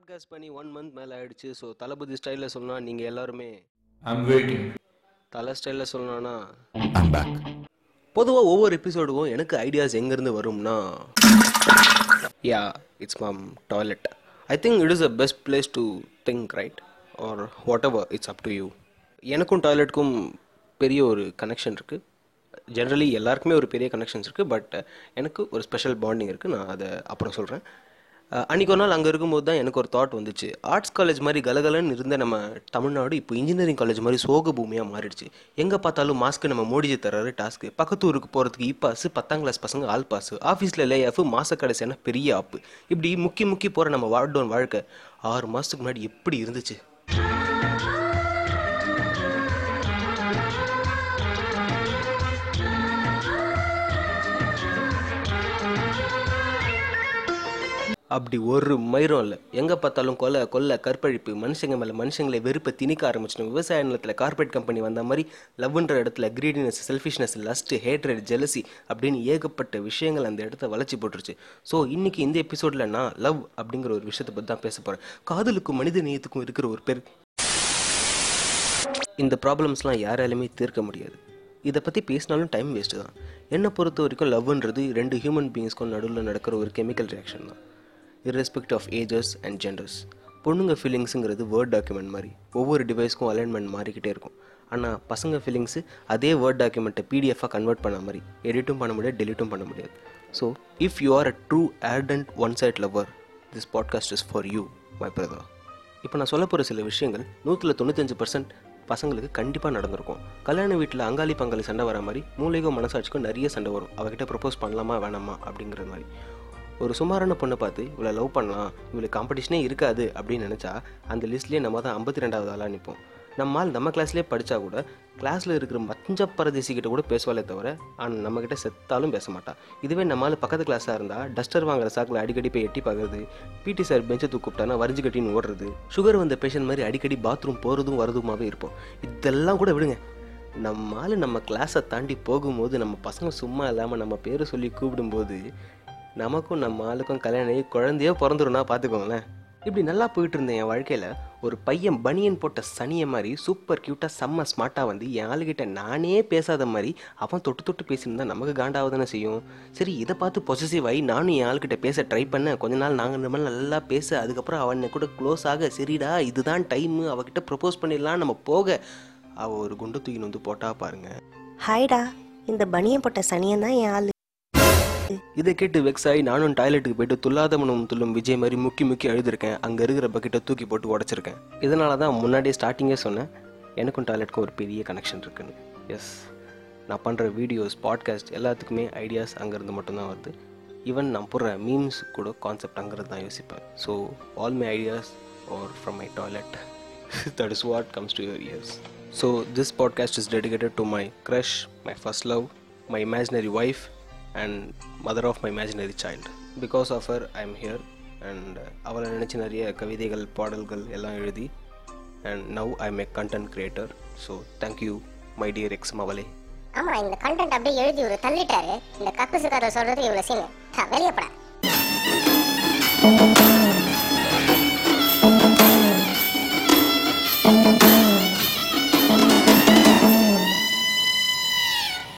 Podcast பண்ணி one month மேலே ஆயிடுச்சு. ஸோ தளபதி ஸ்டைலில் சொல்லணும்னா நீங்கள் எல்லாருமே I'm waiting. தலை ஸ்டைலில் சொல்லணும்னா I'm back. பொதுவாக ஒவ்வொரு எபிசோடுக்கும் எனக்கு ஐடியாஸ் எங்கேருந்து வரும்னா ya it's um toilet I think it is a best place to think right or whatever it's up to you எனக்கும் டாய்லெட்டுக்கும் பெரிய ஒரு கனெக்ஷன் இருக்குது ஜென்ரலி எல்லாருக்குமே ஒரு பெரிய கனெக்ஷன்ஸ் இருக்குது பட் எனக்கு ஒரு ஸ்பெஷல் பாண்டிங் இருக்குது நான் அதை அப்புறம் சொல்கிறேன் அன்றைக்கி ஒரு நாள் அங்கே இருக்கும்போது தான் எனக்கு ஒரு தாட் வந்துச்சு. ஆர்ட்ஸ் காலேஜ் மாதிரி கலகலன்னு இருந்த நம்ம தமிழ்நாடு இப்போ இன்ஜினியரிங் காலேஜ் மாதிரி சோக பூமியாக மாறிடுச்சு. எங்கே பார்த்தாலும் மாஸ்க்கு நம்ம மோடிஜி தர்றாரு டாஸ்க்கு பக்கத்து ஊருக்கு போகிறதுக்கு இ e பாஸ் பத்தாம் கிளாஸ் பசங்க ஆல் பாஸ் ஆஃபீஸில் லே ஆஃப் மாச கடைசியான பெரிய ஆப்பு இப்படி முக்கி முக்கி போகிற நம்ம வாழ்டோன் வாழ்க்கை ஆறு மாதத்துக்கு முன்னாடி எப்படி இருந்துச்சு? அப்படி ஒரு மயிரும் இல்லை. எங்கே பார்த்தாலும் கொலை கொள்ளை கற்பழிப்பு மனுஷங்க மேலே மனுஷங்களை வெறுப்பை திணிக்க ஆரம்பிச்சிடும் விவசாய நிலத்தில் கார்பரேட் கம்பெனி வந்த மாதிரி லவ்ன்ற இடத்துல greediness selfishness lust hatred jealousy அப்படின்னு ஏகப்பட்ட விஷயங்கள் அந்த இடத்த வளர்ச்சி போட்டுருச்சு. ஸோ இன்றைக்கி இந்த எபிசோடில் நான் லவ் அப்படிங்கிற ஒரு விஷயத்தை பற்றி தான் பேச போகிறேன் காதலுக்கும் மனித நேயத்துக்கும் இருக்கிற ஒரு பேர் இந்த ப்ராப்ளம்ஸ்லாம் யாராலுமே தீர்க்க முடியாது. இதை பற்றி பேசினாலும் டைம் வேஸ்ட்டு தான். என்னை பொறுத்த வரைக்கும் லவ்ன்றது ரெண்டு ஹியூமன் பீயிங்ஸ்க்கும் நடுவில் நடக்கிற ஒரு கெமிக்கல் ரியாக்ஷன் தான். Irrespective of ages and genders பொண்ணுங்க ஃபீலிங்ஸுங்கிறது வேர்ட் டாக்குமெண்ட் மாதிரி ஒவ்வொரு டிவைஸ்க்கும் அலைன்மெண்ட் மாறிக்கிட்டே இருக்கும். ஆனால் பசங்க ஃபீலிங்ஸு அதே வேர்ட் டாக்குமெண்ட்டை பிடிஎஃபாக கன்வெர்ட் பண்ண மாதிரி எடிட்டும் பண்ண முடியாது டெலிட்டும் பண்ண முடியாது. So if you are a true ardent one side lover this podcast is for you my brother இப்போ நான் சொல்ல போகிற சில விஷயங்கள் நூற்றில் தொண்ணூத்தஞ்சு பர்சன்ட் பசங்களுக்கு கண்டிப்பாக நடந்திருக்கும். கல்யாண வீட்டில் அங்காளி பங்காளி சண்டை வர மாதிரி மூளைக்கும் மனசாட்சிக்கும் நிறைய சண்டை வரும். அவகிட்ட ப்ரப்போஸ் பண்ணலாமா வேணாமா அப்படிங்கிற மாதிரி. ஒரு சுமாரான பொண்ணை பார்த்து இவளை லவ் பண்ணலாம். இவளுக்கு காம்படிஷனே இருக்காது. அப்படின்னு நினச்சா அந்த லிஸ்ட்லேயே நம்ம தான் ஐம்பத்தி ரெண்டாவது ஆளாக நிற்போம் நம்மால் நம்ம கிளாஸ்லேயே படித்தா கூட கிளாஸில் இருக்கிற மஞ்ச பரதேசிக்கிட்ட கூட பேசுவாளே தவிர ஆனால் நம்மக்கிட்ட செத்தாலும் பேச மாட்டான் இதுவே நம்மால் பக்கத்து கிளாஸாக இருந்தால் டஸ்டர் வாங்குற சாக்கில் அடிக்கடி போய் எட்டி பார்க்குறது பிடி சார் பெஞ்சை தூக்கு கூப்பிட்டானா வரிஞ்சு கட்டின்னு ஓடுறது சுகர் வந்த பேஷண்ட் மாதிரி அடிக்கடி பாத்ரூம் போகிறதும் வரதுமாவே இருப்போம். இதெல்லாம் கூட விடுங்க. நம்மால் நம்ம கிளாஸை தாண்டி போகும்போது நம்ம பசங்க சும்மா இல்லாமல் நம்ம பேரை சொல்லி கூப்பிடும்போது நமக்கும் நம்ம ஆளுக்கும் கல்யாணம் ஆகி குழந்தையோ பிறந்துருன்னா பார்த்துக்கோங்களேன். இப்படி நல்லா போயிட்டு இருந்தேன் என் வாழ்க்கையில் ஒரு பையன் பனியன் போட்ட சனியை மாதிரி சூப்பர் க்யூட்டாக செம்ம ஸ்மார்ட்டாக வந்து என் ஆளுகிட்ட நானே பேசாத மாதிரி அவன் தொட்டு தொட்டு பேசியிருந்தா நமக்கு காண்டாவதானே செய்யும். சரி இதை பார்த்து பொசசிவ் ஆகி நானும் என் ஆளுகிட்ட பேச ட்ரை பண்ணேன். கொஞ்ச நாள் நாங்கள் இந்த மாதிரி நல்லா பேச அதுக்கப்புறம் அவனை கூட க்ளோஸ் ஆக சரிடா இதுதான் டைமு அவகிட்ட ப்ரப்போஸ் பண்ணிடலாம் நம்ம போக அவள் ஒரு குண்டு தூக்கின்னு வந்து போட்டா பாருங்க. ஹாய்டா இந்த பனியன் போட்ட சனியன் தான் என் ஆள். இதை கேட்டு வெக்ஸ் ஆகி நானும் டாய்லெட்டுக்கு போயிட்டு துல்லாதமனும் துள்ளும் விஜய் மாதிரி முக்கி முக்கி அழுதுருக்கேன். அங்கே இருக்கிற பக்கெட்டை தூக்கி போட்டு உடச்சிருக்கேன். இதனால தான் முன்னாடியே ஸ்டார்டிங்கே சொன்னேன். எனக்கும் டாய்லெட்டுக்கும் ஒரு பெரிய கனெக்ஷன் இருக்குன்னு. எஸ் நான் பண்ணுற வீடியோஸ் பாட்காஸ்ட் எல்லாத்துக்குமே ஐடியாஸ் அங்கேருந்து மட்டும்தான் வருது. ஈவன் நான் போடுற மீம்ஸ் கூட கான்செப்ட் அங்கேருந்து தான் யோசிப்பேன். So all my ideas are from my toilet that is what comes to your ears so this podcast is dedicated to my crush my first love my imaginary wife and mother of my imaginary child because of her I am here and அவளை நினச்சி நிறைய கவிதைகள் பாடல்கள் எல்லாம் எழுதி and now I am a content creator so thank you my dear ex மவலே ஆமா இந்த content அப்படியே எழுதி ஒரு தள்ளிட்டாரு. இந்த கக்குசு கதை சொல்றது இவ்வளவு சீன் வெளியே பட.